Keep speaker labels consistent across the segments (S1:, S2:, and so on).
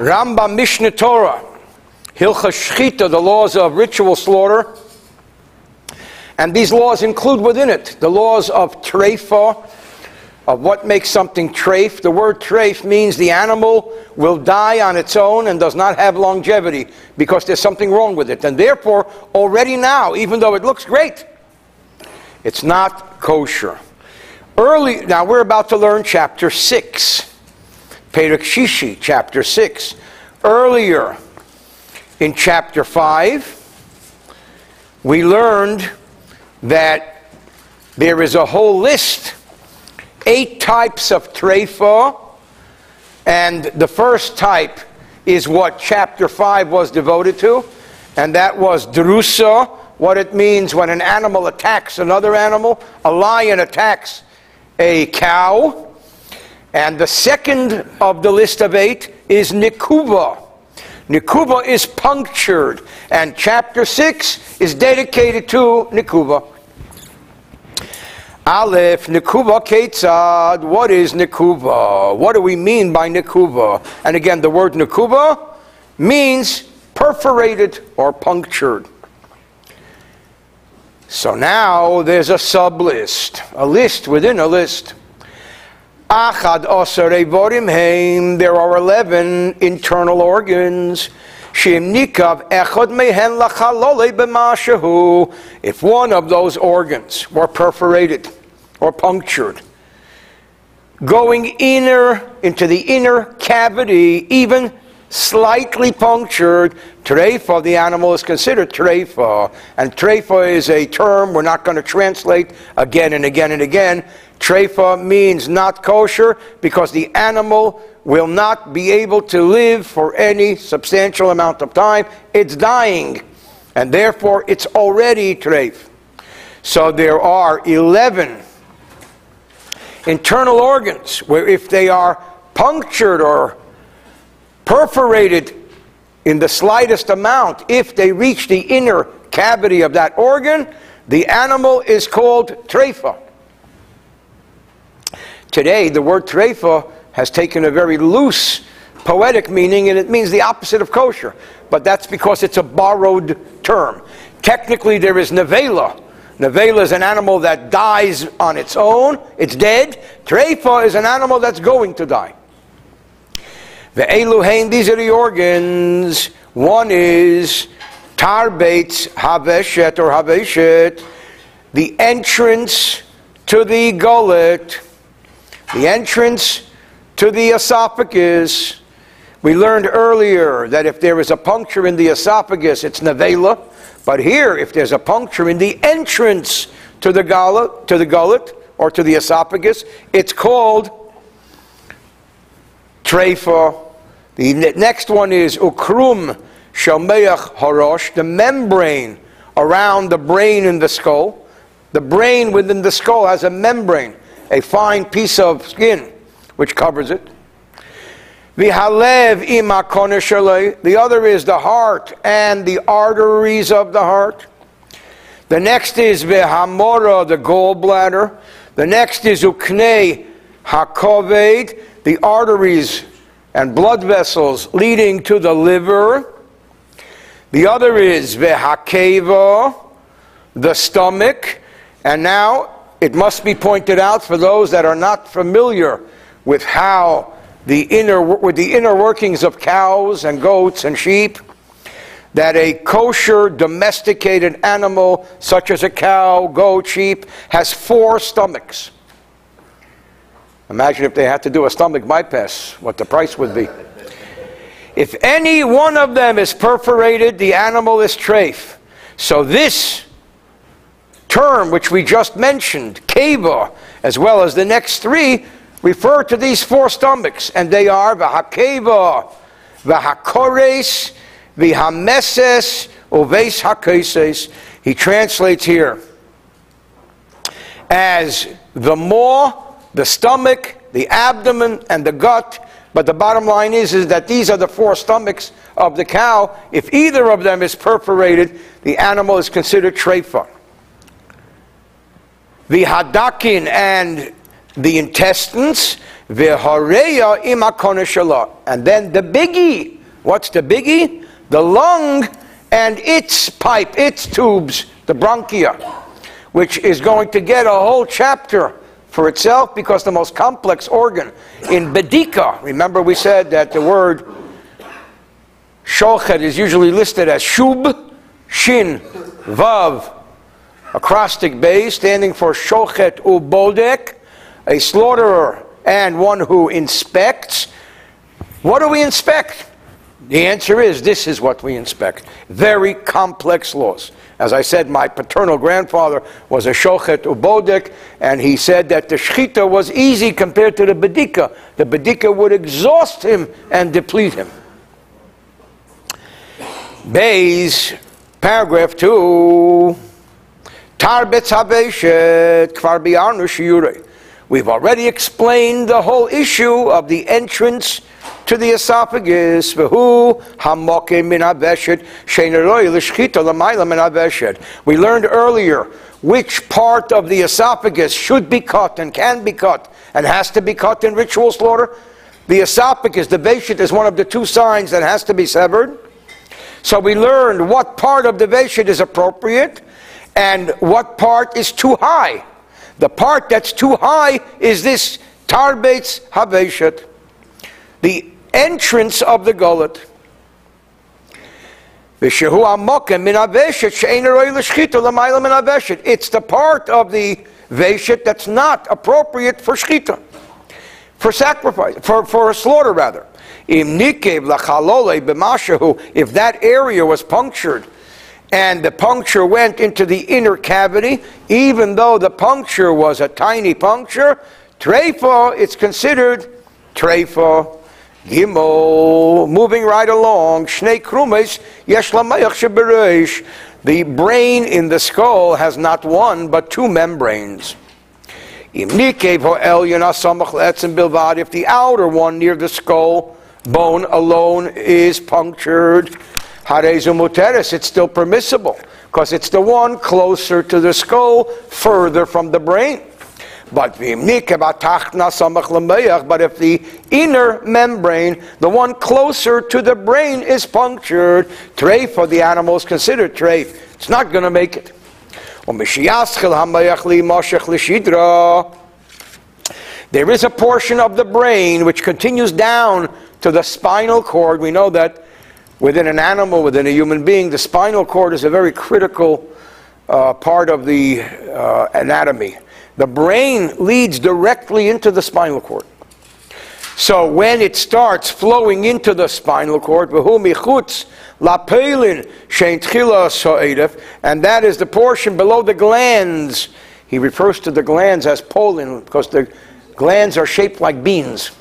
S1: Rambam Mishneh Torah, Hilchah Shchita, the laws of ritual slaughter. And these laws include within it the laws of treifa, of what makes something treif. The word treif means the animal will die on its own and does not have longevity because there's something wrong with it. And therefore, already now, even though it looks great, it's not kosher. Early, now we're about to learn chapter 6. Perek Shishi, chapter 6. Earlier in chapter 5, we learned that there is a whole list, eight types of treifa, and the first type is what chapter 5 was devoted to, and that was drusa, what it means when an animal attacks another animal. A lion attacks a cow, and the second of the list of eight is Nikuba. Nikuba is punctured, and chapter 6 is dedicated to Nikuba. Aleph, Nikuba Ketzad. What is Nikuba? What do we mean by Nikuba? And again, the word Nikuba means perforated or punctured. So now there's a sub list, a list within a list. Achad Vorim Heim, there are 11 internal organs. If one of those organs were perforated or punctured, going inner into the inner cavity, even slightly punctured, treifa, the animal is considered treifa. And treifa is a term we're not going to translate again and again and again. Treifa means not kosher because the animal will not be able to live for any substantial amount of time. It's dying, and therefore it's already treif. So there are 11 internal organs where if they are punctured or perforated in the slightest amount, if they reach the inner cavity of that organ, the animal is called treifa. Today, the word treifa has taken a very loose poetic meaning, and it means the opposite of kosher. But that's because it's a borrowed term. Technically, there is nevela. Nevela is an animal that dies on its own, it's dead. Treifa is an animal that's going to die. The Eluhain, these are the organs. One is Tarbates Haveshet or Haveshet, the entrance to the gullet, the entrance to the esophagus. We learned earlier that if there is a puncture in the esophagus, it's nevela. But here, if there's a puncture in the entrance to the gullet, to the gullet or to the esophagus, it's called treifa. The next one is ukrum shalmeach harosh, the membrane around the brain and the skull. The brain within the skull has a membrane, a fine piece of skin which covers it. The other is the heart and the arteries of the heart. The next is vihamora, the gallbladder. The next is ukne hakoved, the arteries and blood vessels leading to the liver. The other is vehakeva, the stomach. And now it must be pointed out for those that are not familiar with how the inner with the inner workings of cows and goats and sheep that a kosher domesticated animal such as a cow, goat, sheep has four stomachs. Imagine if they had to do a stomach bypass, what the price would be. If any one of them is perforated, the animal is treif. So this term, which we just mentioned, keva, as well as the next three, refer to these four stomachs, and they are v'hakeva, v'hakores, v'hameses, uves hakeses. He translates here as the maw the stomach, the abdomen, and the gut. But the bottom line is, is that these are the four stomachs of the cow. If either of them is perforated, the animal is considered treifa. The hadakin and the intestines, v'hareya imakonishala. And then the biggie. What's the biggie? The lung and its pipe, its tubes, the bronchia, which is going to get a whole chapter for itself because the most complex organ in Bedika, remember we said that the word shochet is usually listed as shub, shin, vav, acrostic base standing for shochet ubodek, a slaughterer and one who inspects. What do we inspect? The answer is this is what we inspect. Very complex laws. As I said, my paternal grandfather was a shochet ubodek, and he said that the shchita was easy compared to the bedika. The bedika would exhaust him and deplete him. Bays, paragraph 2. Tarbetz habeshet kvar biarnu shiurei. We've already explained the whole issue of the entrance to the esophagus. We learned earlier which part of the esophagus should be cut and can be cut and has to be cut in ritual slaughter. The esophagus, the veshet, is one of the two signs that has to be severed. So we learned what part of the veshet is appropriate and what part is too high. The part that's too high is this tarbetz haveshet, the entrance of the gullet. It's the part of the veshet that's not appropriate for shchita, for sacrifice, for, for a slaughter rather. If that area was punctured and the puncture went into the inner cavity, even though the puncture was a tiny puncture, treifa, it's considered treifa. Gimel, moving right along, Shnei Krumes, Yesh The brain in the skull has not one but two membranes. If the outer one near the skull bone alone is punctured, it's still permissible because it's the one closer to the skull, further from the brain. But but if the inner membrane, the one closer to the brain, is punctured, treif for the animal is considered treif. It's not going to make it. There is a portion of the brain which continues down to the spinal cord. We know that within an animal, within a human being, the spinal cord is a very critical uh, part of the uh, anatomy. The brain leads directly into the spinal cord. So when it starts flowing into the spinal cord, and that is the portion below the glands. He refers to the glands as pollen because the glands are shaped like beans.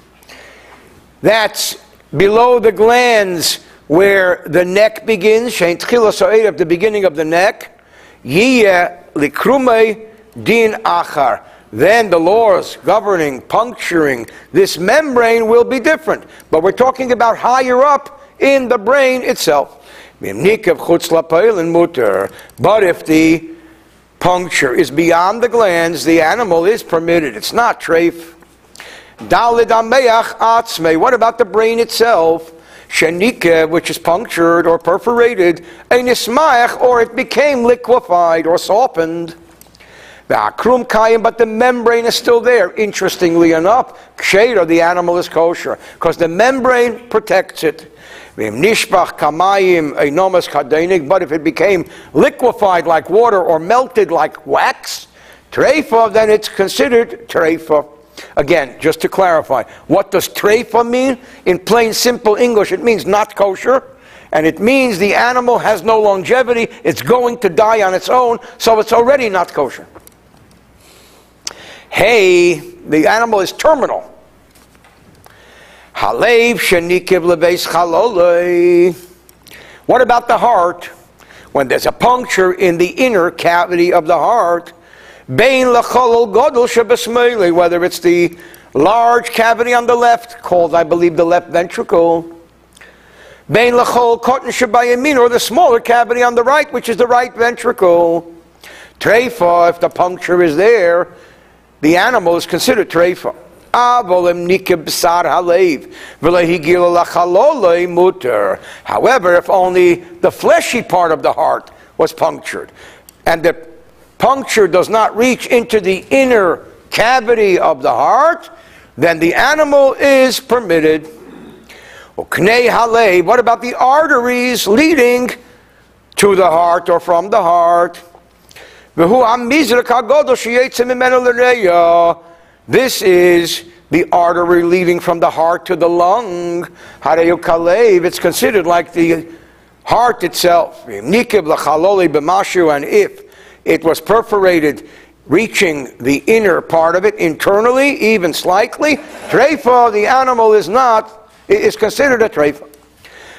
S1: That's below the glands where the neck begins, at the beginning of the neck. din achar. Then the laws governing puncturing this membrane will be different. But we're talking about higher up in the brain itself. But if the puncture is beyond the glands, the animal is permitted. It's not treif. What about the brain itself? Shenike, which is punctured or perforated, a or it became liquefied or softened. The akrum kayim, but the membrane is still there. Interestingly enough, ksheder, the animal is kosher, because the membrane protects it. Nishbach kamayim einomas kadenik, but if it became liquefied like water or melted like wax, treifa, then it's considered treifa. Again, just to clarify, what does treifa mean? In plain, simple English, it means not kosher, and it means the animal has no longevity, it's going to die on its own, so it's already not kosher. Hey, the animal is terminal. Halev shenikiv lebeis chalolei. What about the heart? When there's a puncture in the inner cavity of the heart, Bein lacholol godol shebesmeili, whether it's the large cavity on the left, called, I believe, the left ventricle, Bein lachol cotton shebayamin, or the smaller cavity on the right, which is the right ventricle. Treifa, if the puncture is there, the animal is considered treifa. However, if only the fleshy part of the heart was punctured, and the puncture does not reach into the inner cavity of the heart, then the animal is permitted. What about the arteries leading to the heart or from the heart? This is the artery leading from the heart to the lung. It's considered like the heart itself. And if it was perforated, reaching the inner part of it internally, even slightly, treifa, the animal is not, is considered a treifa.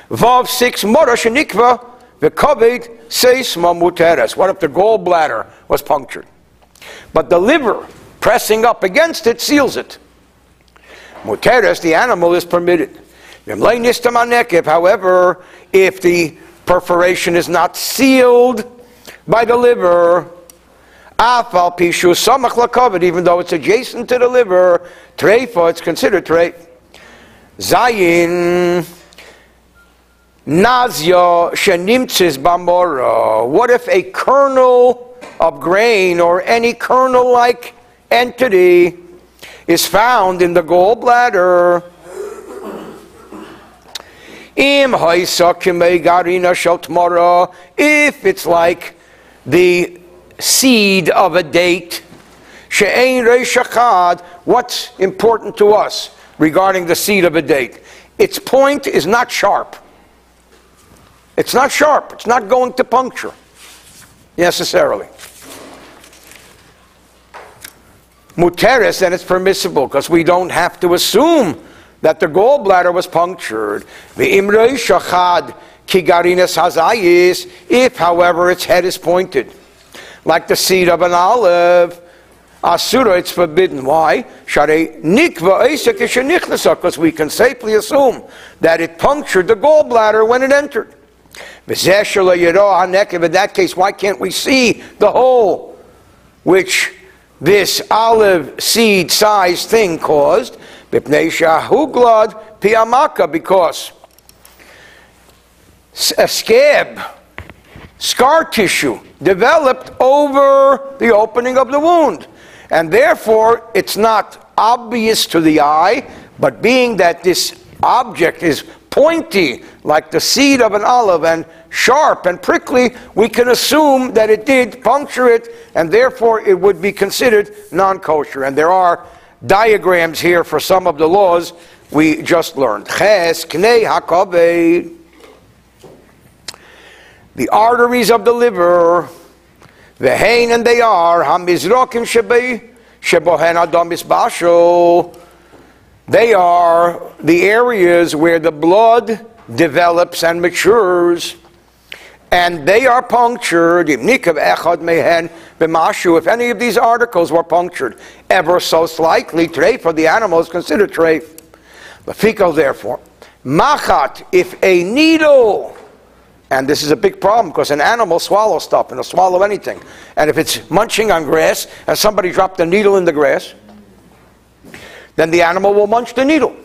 S1: Vav 6, mora shenikva, the kovet seisma muteres. What if the gallbladder was punctured? But the liver, pressing up against it seals it. Muteres, the animal is permitted. However, if the perforation is not sealed by the liver, even though it's adjacent to the liver, treifa, it's considered treif. Zayin nazia shenimtzis bamora. What if a kernel of grain or any kernel-like entity is found in the gallbladder. If it's like the seed of a date, Shain Reishachad, what's important to us regarding the seed of a date? Its point is not sharp. It's not sharp. It's not going to puncture necessarily. muteris, then it's permissible because we don't have to assume that the gallbladder was punctured. The imrei shachad kigarinas hazayis, if, however, its head is pointed, like the seed of an olive. Asura, it's forbidden. Why? Because we can safely assume that it punctured the gallbladder when it entered. In that case, why can't we see the hole which this olive seed sized thing caused because a scab, scar tissue, developed over the opening of the wound. And therefore, it's not obvious to the eye, but being that this object is pointy like the seed of an olive and sharp and prickly, we can assume that it did puncture it and therefore it would be considered non kosher. And there are diagrams here for some of the laws we just learned. Ches, knei. The arteries of the liver, the hain and they are, hamizrokim shebei, shebohen adam isbashol they are the areas where the blood develops and matures, and they are punctured. If any of these articles were punctured, ever so slightly, treif for the animal is considered treif. Lafiko, therefore, machat, if a needle, and this is a big problem because an animal swallows stuff and it'll swallow anything. And if it's munching on grass and somebody dropped a needle in the grass, then the animal will munch the needle.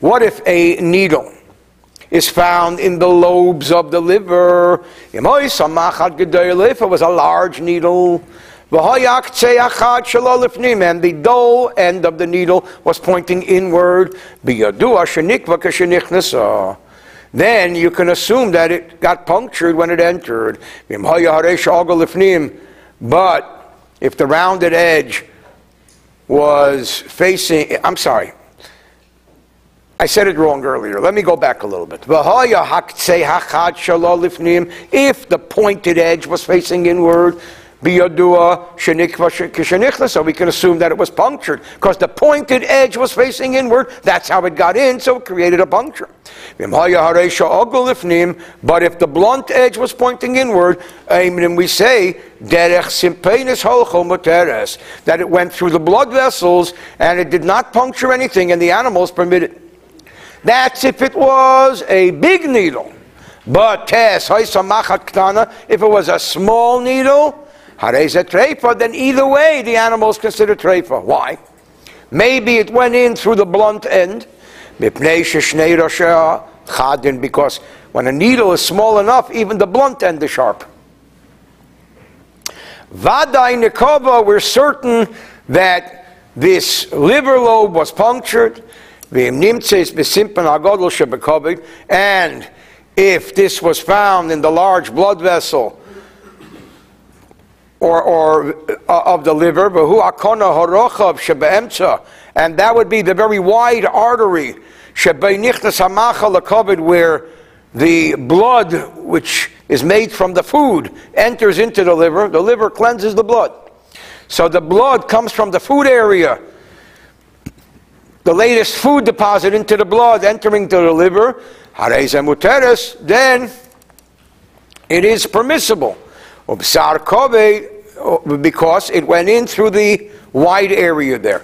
S1: What if a needle is found in the lobes of the liver? If it was a large needle, and the dull end of the needle was pointing inward. Then you can assume that it got punctured when it entered. But if the rounded edge was facing, I'm sorry, I said it wrong earlier. Let me go back a little bit. If the pointed edge was facing inward, so we can assume that it was punctured because the pointed edge was facing inward. That's how it got in, so it created a puncture. But if the blunt edge was pointing inward, we say that it went through the blood vessels and it did not puncture anything, and the animals permitted. That's if it was a big needle. But if it was a small needle, hareza treifa, then either way the animal is considered treifa. Why? Maybe it went in through the blunt end, because when a needle is small enough, even the blunt end is sharp. Vadai Nikova, we're certain that this liver lobe was punctured, and if this was found in the large blood vessel or, or uh, of the liver, and that would be the very wide artery where the blood, which is made from the food, enters into the liver. The liver cleanses the blood. So the blood comes from the food area. The latest food deposit into the blood entering to the liver, then it is permissible. Uh, because it went in through the wide area there.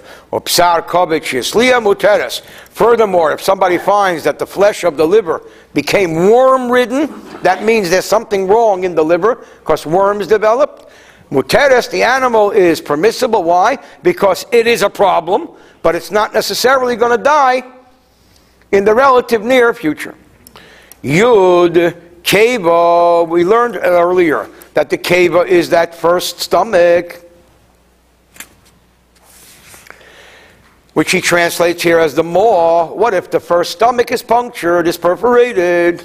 S1: Furthermore, if somebody finds that the flesh of the liver became worm ridden, that means there's something wrong in the liver because worms developed. Muteres, the animal is permissible. Why? Because it is a problem, but it's not necessarily going to die in the relative near future. Yud, Keva, we learned earlier that the Keva is that first stomach. which he translates here as the maw. What if the first stomach is punctured, is perforated?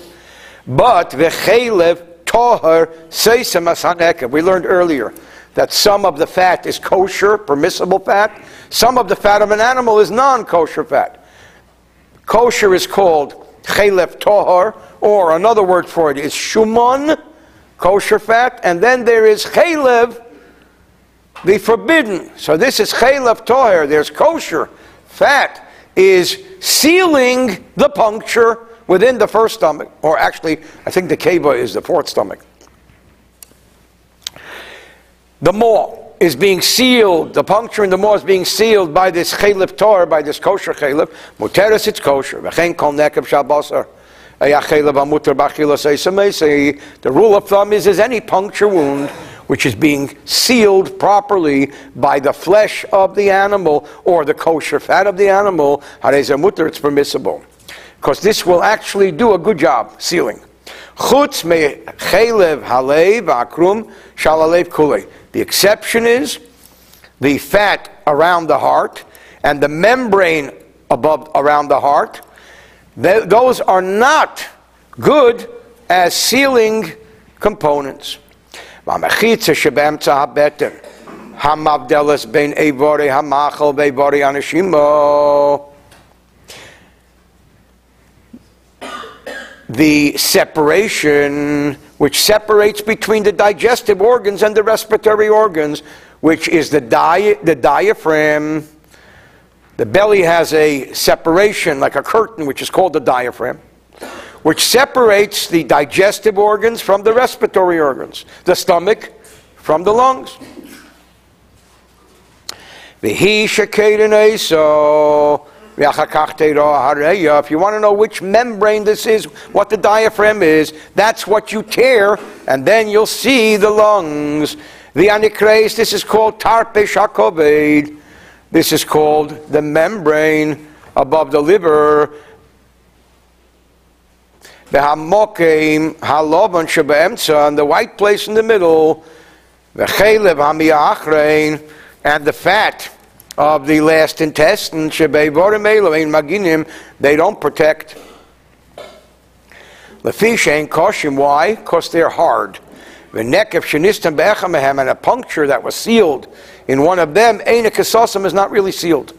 S1: But v'chelev tohar seisem We learned earlier that some of the fat is kosher, permissible fat. Some of the fat of an animal is non-kosher fat. Kosher is called chelev tohar, or another word for it is shumon, kosher fat, and then there is chelev, the forbidden. So this is chaylev toher. There's kosher fat is sealing the puncture within the first stomach, or actually, I think the keva is the fourth stomach. The maw is being sealed. The puncture in the maw is being sealed by this chaylev tor, by this kosher chaylev. Muteris, it's kosher. V'chein kol nekev shabasar. The rule of thumb is, is any puncture wound which is being sealed properly by the flesh of the animal or the kosher fat of the animal, it's permissible. Because this will actually do a good job sealing. The exception is the fat around the heart and the membrane above around the heart those are not good as sealing components. The separation which separates between the digestive organs and the respiratory organs, which is the, di- the diaphragm the belly has a separation, like a curtain, which is called the diaphragm which separates the digestive organs from the respiratory organs, the stomach from the lungs. If you want to know which membrane this is, what the diaphragm is, that's what you tear, and then you'll see the lungs. The anikres, this is called tarpe shakoved. This is called the membrane above the liver V'hamokim haloban shebeemtza, and the white place in the middle, the v'chelev hamiachrein, and the fat of the last intestine, shebeivorim eloin maginim, they don't protect. Lefish ain't koshim, why? Because they're hard. V'nekev shenistam be'echamehem, and a puncture that was sealed in one of them, ain't is not really sealed.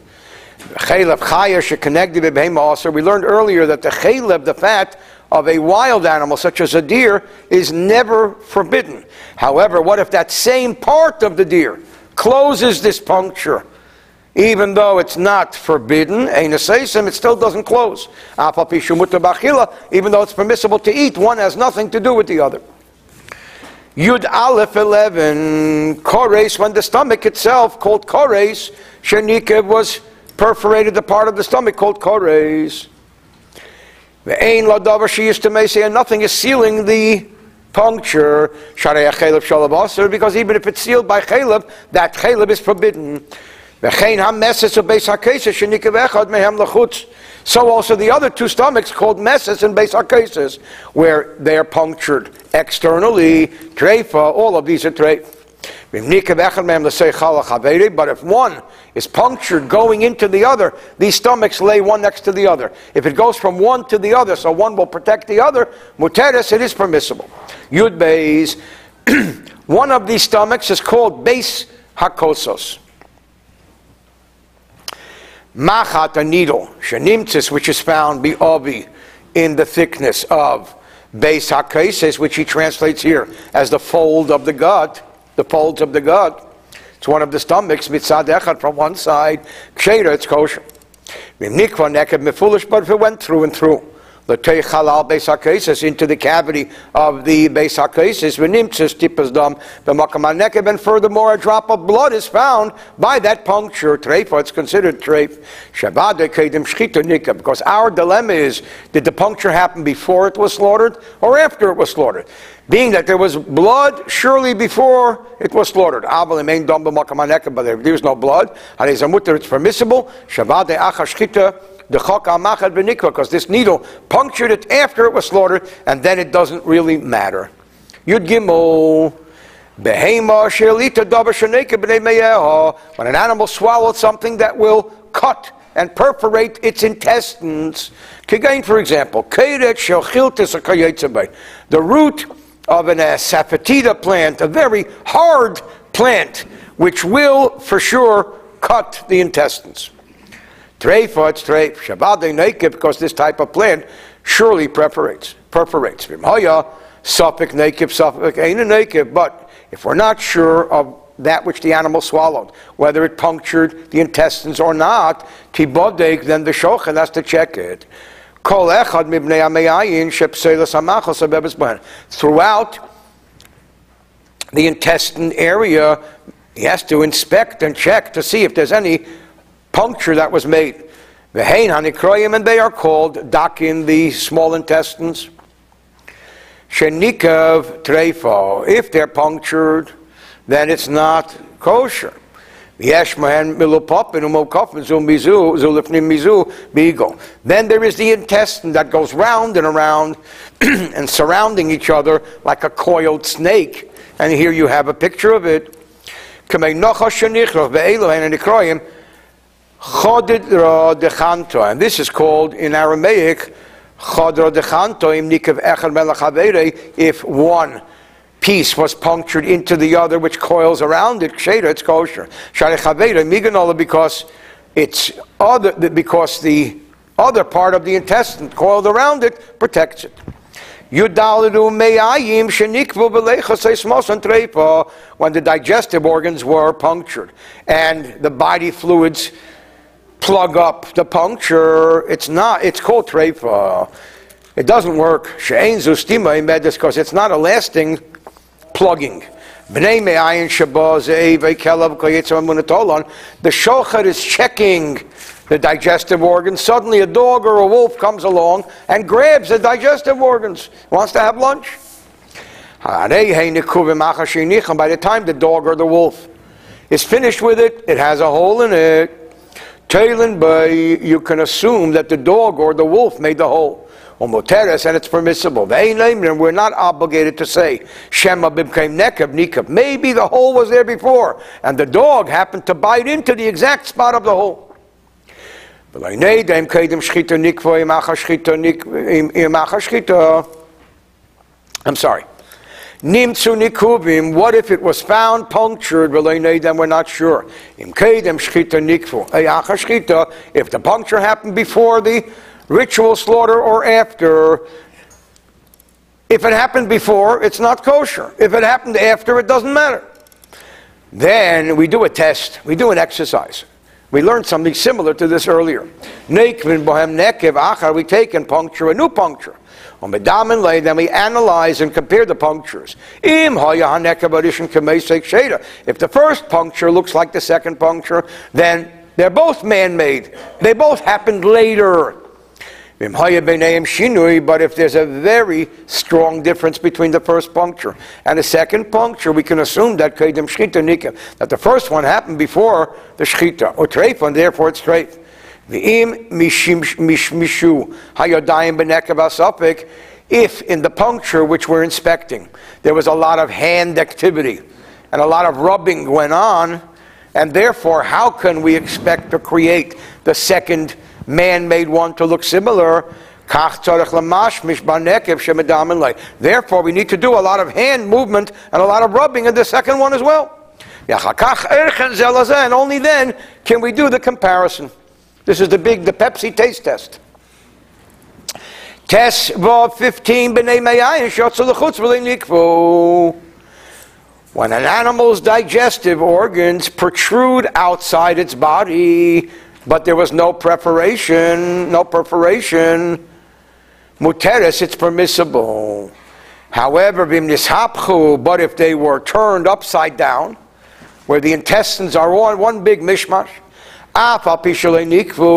S1: Chaya shekonnected also. We learned earlier that the chaylev, the fat, of a wild animal, such as a deer, is never forbidden. However, what if that same part of the deer closes this puncture? Even though it's not forbidden, it still doesn't close. Even though it's permissible to eat, one has nothing to do with the other. Yud Aleph 11, Kores, when the stomach itself, called Kores, Shenikev was perforated the part of the stomach called Kores. The ain ladavar she used to say, and nothing is sealing the puncture sharei chelab shalab because even if it's sealed by chelab, that chelab is forbidden. So also the other two stomachs called meses and base where they are punctured externally, treifa, all of these are treifa. But if one is punctured going into the other, these stomachs lay one next to the other. If it goes from one to the other, so one will protect the other, muteris, it is permissible. Yud Beis, one of these stomachs is called base hakosos. Machat, a needle, shenimtzis, which is found obi in the thickness of base hakosos, which he translates here as the fold of the gut the folds of the gut. It's one of the stomachs, mitzad echad from one side. Ksheira, it's kosher. Nikva neked foolish, but if it went through and through letei halal beis into the cavity of the beis hakesis v'nimtzis tipas dam b'makam and furthermore a drop of blood is found by that puncture treif, it's considered treif. Shabbat kedim shchita nikab, because our dilemma is, did the puncture happen before it was slaughtered or after it was slaughtered? Being that there was blood surely before it was slaughtered. But there was no blood. It's permissible. Shabbat achashchita the al because this needle punctured it after it was slaughtered, and then it doesn't really matter. Yud Gimel. When an animal swallowed something that will cut and perforate its intestines. Kagain, for example, the root of an uh, asafetida plant, a very hard plant, which will for sure cut the intestines. Treifa, it's treif. Shabbat naked because this type of plant surely perforates. Perforates. Vimhaya, oh, suffix naked, suffix ain't a naked. But if we're not sure of that which the animal swallowed, whether it punctured the intestines or not, tibodek, then the shochan has to check it. Throughout the intestine area, he has to inspect and check to see if there's any puncture that was made. Vehain hanikroyim, and they are called dakin, the small intestines. Treifo. If they're punctured, then it's not kosher. Then there is the intestine that goes round and around and surrounding each other like a coiled snake. And here you have a picture of it. Chodidra dechanto, and this is called in Aramaic chodra dechanto im nikav echad melech if one piece was punctured into the other which coils around it, ksheda, it's kosher. Shari chaveda miganola because it's other because the other part of the intestine coiled around it protects it. When the digestive organs were punctured and the body fluids plug up the puncture. It's not, it's called treifa. It doesn't work. She'ain zustima medis because it's not a lasting plugging. Eh, the shochet is checking the digestive organs. Suddenly a dog or a wolf comes along and grabs the digestive organs. Wants to have lunch. By the time the dog or the wolf is finished with it, it has a hole in it. Tailin by you can assume that the dog or the wolf made the hole. Omoteres, and it's permissible. They named them. We're not obligated to say Shema bimkaim nekab nikab. Maybe the hole was there before, and the dog happened to bite into the exact spot of the hole. I'm sorry. Nimtsu nikuvim, what if it was found punctured? Then we're not sure. If the puncture happened before the ritual slaughter or after, if it happened before, it's not kosher. If it happened after, it doesn't matter. Then we do a test, we do an exercise. We learned something similar to this earlier. Nekvin bohem nekev achar, we take and puncture a new puncture. On Medamin then we analyze and compare the punctures. If the first puncture looks like the second puncture, then they're both man made. They both happened later. But if there's a very strong difference between the first puncture and the second puncture, we can assume that that the first one happened before the shchita, or treif, and therefore it's treif. If in the puncture which we're inspecting, there was a lot of hand activity and a lot of rubbing went on, and therefore, how can we expect to create the second man-made one to look similar. Therefore, we need to do a lot of hand movement and a lot of rubbing in the second one as well. And only then can we do the comparison. This is the big, the Pepsi taste test. Test 15 When an animal's digestive organs protrude outside its body, but there was no preparation, no perforation. Muteris, it's permissible. However, but if they were turned upside down, where the intestines are one, one big mishmash,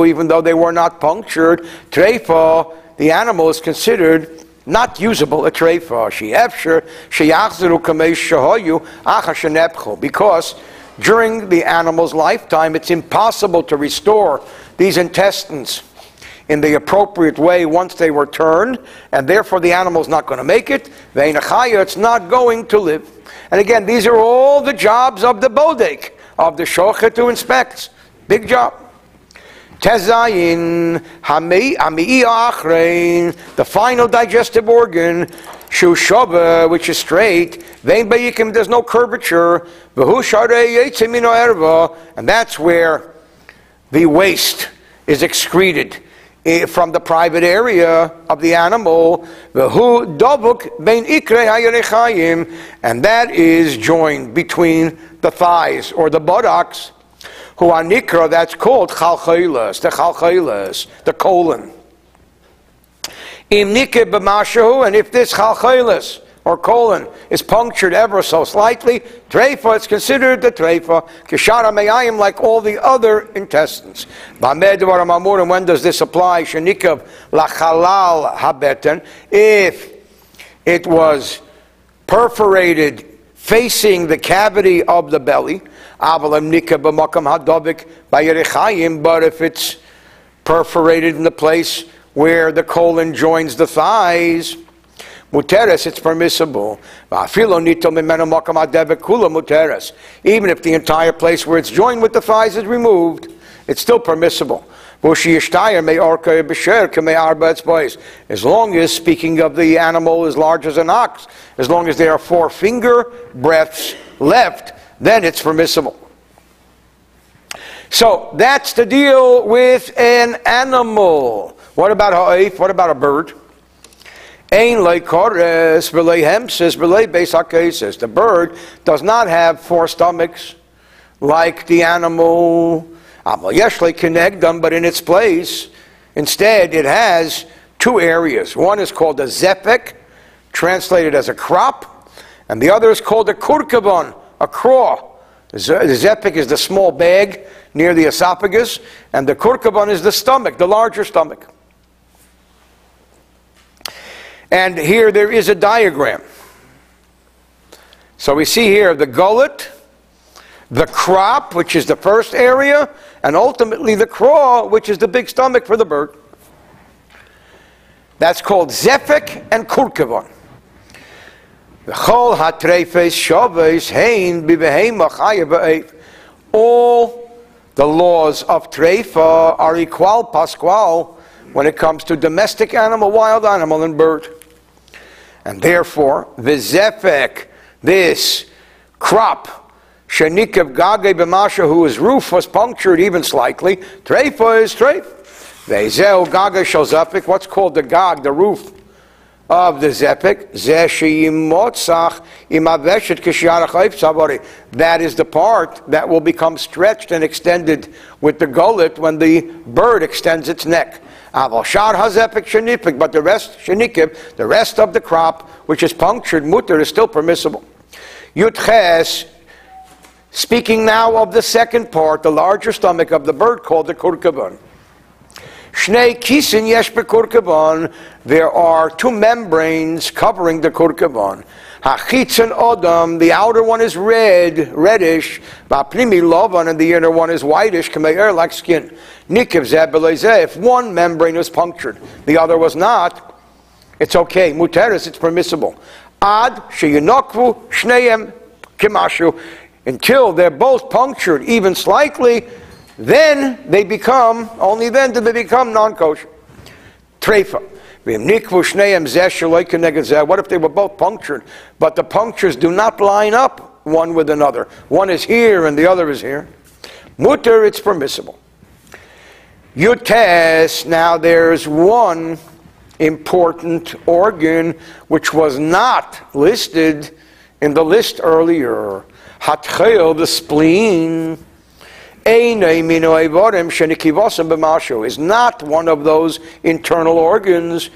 S1: even though they were not punctured, treifa, the animal is considered not usable a treifa. She efsher, she achzeru kamesh shahoyu, achashenepchu, because during the animal's lifetime, it's impossible to restore these intestines in the appropriate way once they were turned, and therefore the animal's not going to make it. It's not going to live. And again, these are all the jobs of the bodek, of the shochet to inspect. Big job. Tezayin, Achrein, the final digestive organ, Shushaba, which is straight, Vein Bayikim, there's no curvature, and that's where the waste is excreted eh, from the private area of the animal, and that is joined between the thighs or the buttocks, who are nikra, that's called chalchailas, the chalchailas, the colon. Im nikib b'mashahu, and if this chalchailas or colon is punctured ever so slightly, treifa is considered the treifa, kishara meyayim, like all the other intestines. And when does this apply? Shenikav lachalal habeten, if it was perforated facing the cavity of the belly, but if it's perforated in the place where the colon joins the thighs. Muteres, it's permissible. Even if the entire place where it's joined with the thighs is removed, it's still permissible. As long as, speaking of the animal as large as an ox, as long as there are four finger breaths left, then it's permissible. So that's the deal with an animal. What about ha'if? What about a bird? Beis The bird does not have four stomachs like the animal. But in its place, instead it has two areas. One is called a zepek, translated as a crop, and the other is called a kurkabon, a craw. The zepek is the small bag near the esophagus, and the kurkabon is the stomach, the larger stomach. And here there is a diagram. So we see here the gullet, the crop, which is the first area, and ultimately the craw, which is the big stomach for the bird. That's called zephek and kurkavon. All the laws of treifa are equal, pasqual, when it comes to domestic animal, wild animal, and bird. And therefore, vizefek, this crop, shenikav gage b'masha, whose roof was punctured even slightly, treifa is treif. Vezeu gaga shozafik, what's called the gag, the roof of Khaif Sabari. that is the part that will become stretched and extended with the gullet when the bird extends its neck. Aval shar hazepik shenipik, but the rest shenikib, the rest of the crop which is punctured mutter is still permissible. Yutches, speaking now of the second part, the larger stomach of the bird called the kurkabun. Shnei kisin yesh bekurkabon. There are two membranes covering the kurkabon. Hachitzon odam, the outer one is red, reddish. Vapnimi lovan, and the inner one is whitish, kameir, like skin. Nikiv zebelezeh. If one membrane was punctured, the other was not, it's okay. Muteris, it's permissible. Ad sheyinokvu shneim kimashu. Until they're both punctured, even slightly, then they become, only then do they become non-kosher. Treifa. What if they were both punctured, but the punctures do not line up one with another? One is here and the other is here. Mutter, it's permissible. Yutes, now there's one important organ which was not listed in the list earlier. Hatchel, the spleen is not one of those internal organs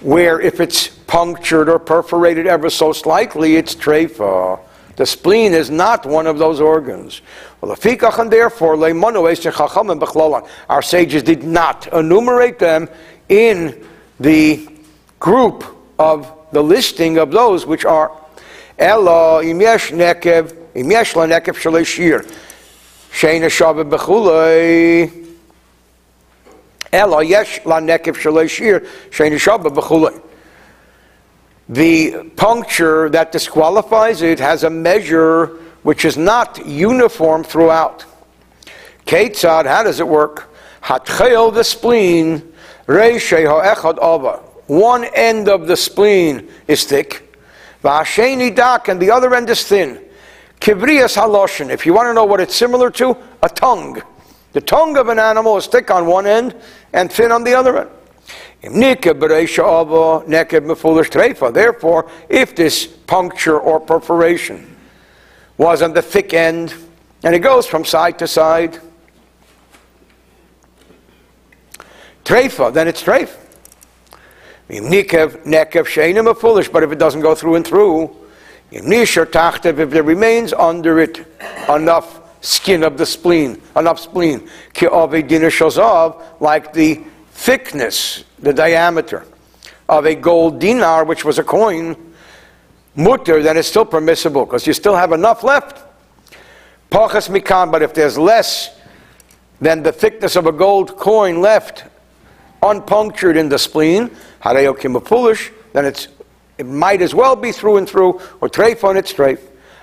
S1: where if it's punctured or perforated ever so slightly, it's treifa. The spleen is not one of those organs. And therefore, our sages did not enumerate them in the group of the listing of those which are Nekev. Sheina Shabbat Bechulei. Ela yesh la nekev shaloshir sheina Shabbat Bechulei. The puncture that disqualifies it has a measure which is not uniform throughout. Ketzad, how does it work? Hatchel the spleen, reishei ha'echad ava. One end of the spleen is thick, v'hasheni dak, and the other end is thin. Kivriyas haloshin. If you want to know what it's similar to, a tongue. The tongue of an animal is thick on one end and thin on the other end. Therefore, if this puncture or perforation was on the thick end, and it goes from side to side, treifa, then it's treif. But if it doesn't go through and through, if there remains under it enough skin of the spleen, enough spleen, like the thickness, the diameter of a gold dinar, which was a coin, mutter, then it's still permissible because you still have enough left. Pachas mikan, but if there's less than the thickness of a gold coin left, unpunctured in the spleen, foolish, then it's it might as well be through and through, or treif on its treif.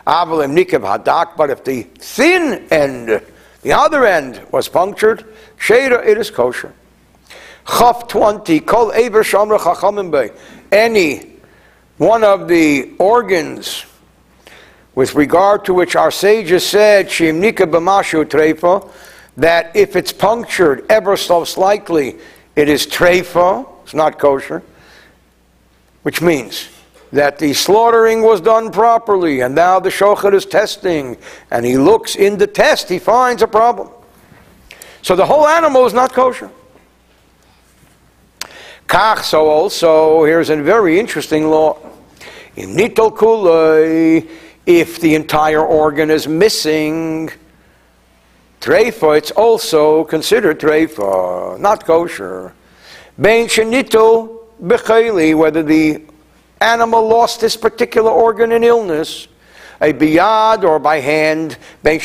S1: Avalim nikav hadak, but if the thin end, the other end, was punctured, sheda, it is kosher. Chaf 20, kol ever shamra chachamim Any one of the organs with regard to which our sages said, shimnika b'mashu treifa, that if it's punctured ever so slightly, it is treifa, it's not kosher which means that the slaughtering was done properly, and now the shochet is testing, and he looks in the test, he finds a problem. So the whole animal is not kosher. Kach, so also, here's a very interesting law. In kulei, if the entire organ is missing, treifa, it's also considered treifa, not kosher. Bein shenitol whether the animal lost this particular organ in illness, a biyad or by hand, ben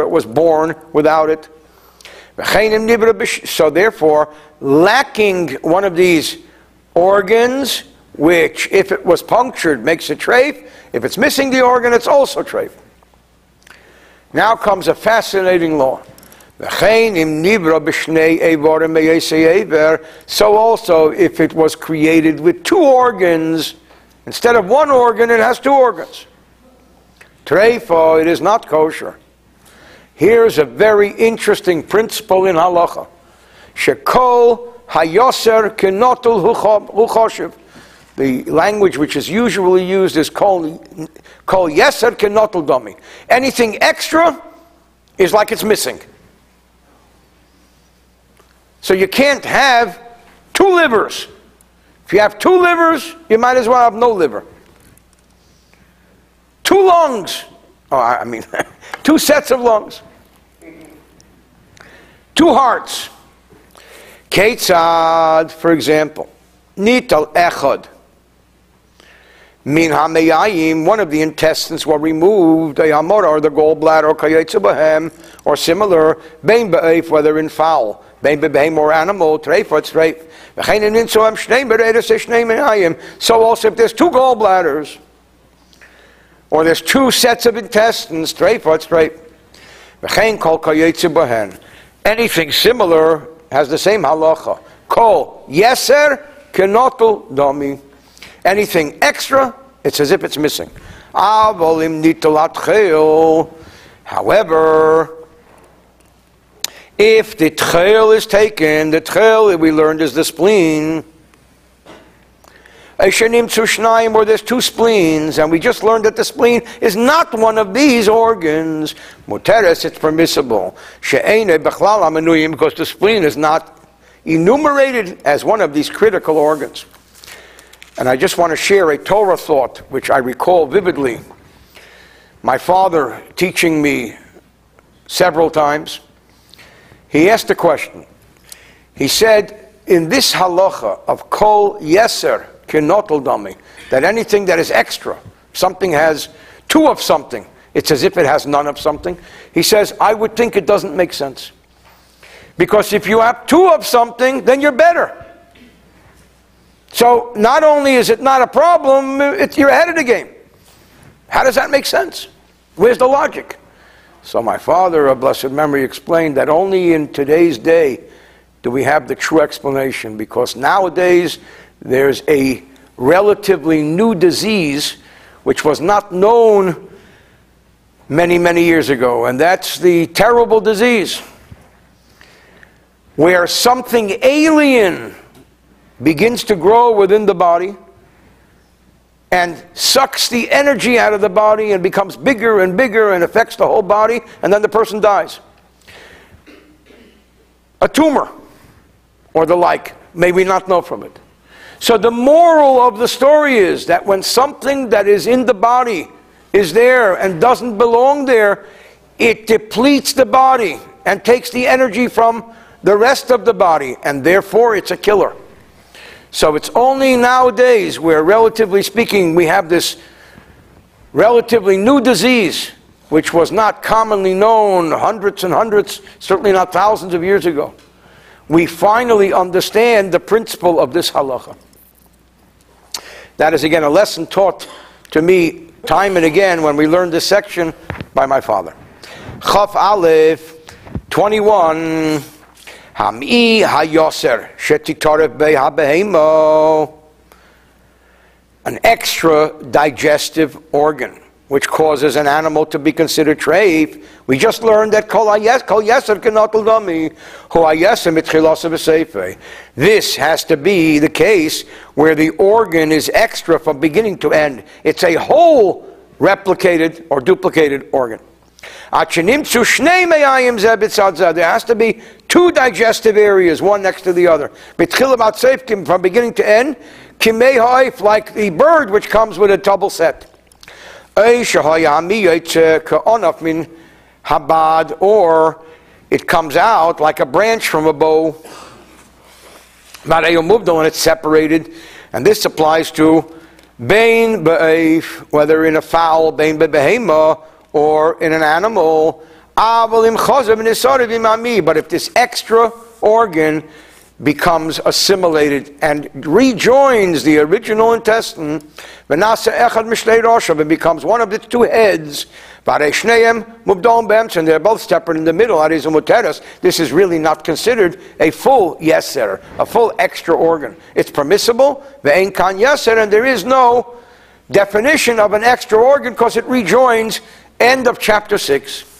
S1: it was born without it. So therefore, lacking one of these organs, which if it was punctured makes it treif, if it's missing the organ, it's also treif. Now comes a fascinating law. So also, if it was created with two organs, instead of one organ, it has two organs. Treifa, it is not kosher. Here's a very interesting principle in halacha. Shekol hayoser kenotul huchoshev. The language which is usually used is kol, kol yeser kenotul domi. Anything extra is like it's missing. So you can't have two livers. If you have two livers, you might as well have no liver. Two lungs. Oh, I mean, two sets of lungs. Two hearts. Ketzad, for example, nital echad. Min hameyayim, one of the intestines were removed, or the gallbladder, or or similar, bein be'ef, whether in fowl, bein be'behem or animal, treif or treif. So also if there's two gallbladders, or there's two sets of intestines, treif or treif. Anything similar has the same halacha. Kol yeser kenotel domi. Anything extra, it's as if it's missing. However, if the trail is taken, the trail we learned is the spleen. Eshenim Tzushnaim, where there's two spleens, and we just learned that the spleen is not one of these organs. Muteres, it's permissible. She'ene Bechlal Amenuyim, because the spleen is not enumerated as one of these critical organs. And I just want to share a Torah thought, which I recall vividly. My father teaching me several times, he asked a question. He said, in this halacha of kol yeser, dami, that anything that is extra, something has two of something, it's as if it has none of something. He says, I would think it doesn't make sense. Because if you have two of something, then you're better. So not only is it not a problem, you're ahead of the game. How does that make sense? Where's the logic? So my father, of blessed memory, explained that only in today's day do we have the true explanation because nowadays there's a relatively new disease which was not known many, many years ago, and that's the terrible disease where something alien begins to grow within the body and sucks the energy out of the body and becomes bigger and bigger and affects the whole body, and then the person dies. A tumor or the like, may we not know from it. So the moral of the story is that when something that is in the body is there and doesn't belong there, it depletes the body and takes the energy from the rest of the body, and therefore it's a killer. So it's only nowadays where, relatively speaking, we have this relatively new disease, which was not commonly known hundreds and hundreds, certainly not thousands of years ago. We finally understand the principle of this halacha. That is, again, a lesson taught to me time and again when we learned this section by my father. Chaf Aleph 21. Ham'i hayoser shetitarev be'habehemo. An extra digestive organ which causes an animal to be considered treif. We just learned that kol yeser kenatul dami hu yeser This has to be the case where the organ is extra from beginning to end. It's a whole replicated or duplicated organ. There has to be two digestive areas, one next to the other. From beginning to end, like the bird which comes with a double set. Or it comes out like a branch from a bow. And it's separated. And this applies to whether in a fowl, Bain Behema, or in an animal. But if this extra organ becomes assimilated and rejoins the original intestine, and becomes one of its two heads, and they're both separate in the middle. This is really not considered a full yeser, a full extra organ. It's permissible, and there is no definition of an extra organ because it rejoins. End of chapter 6.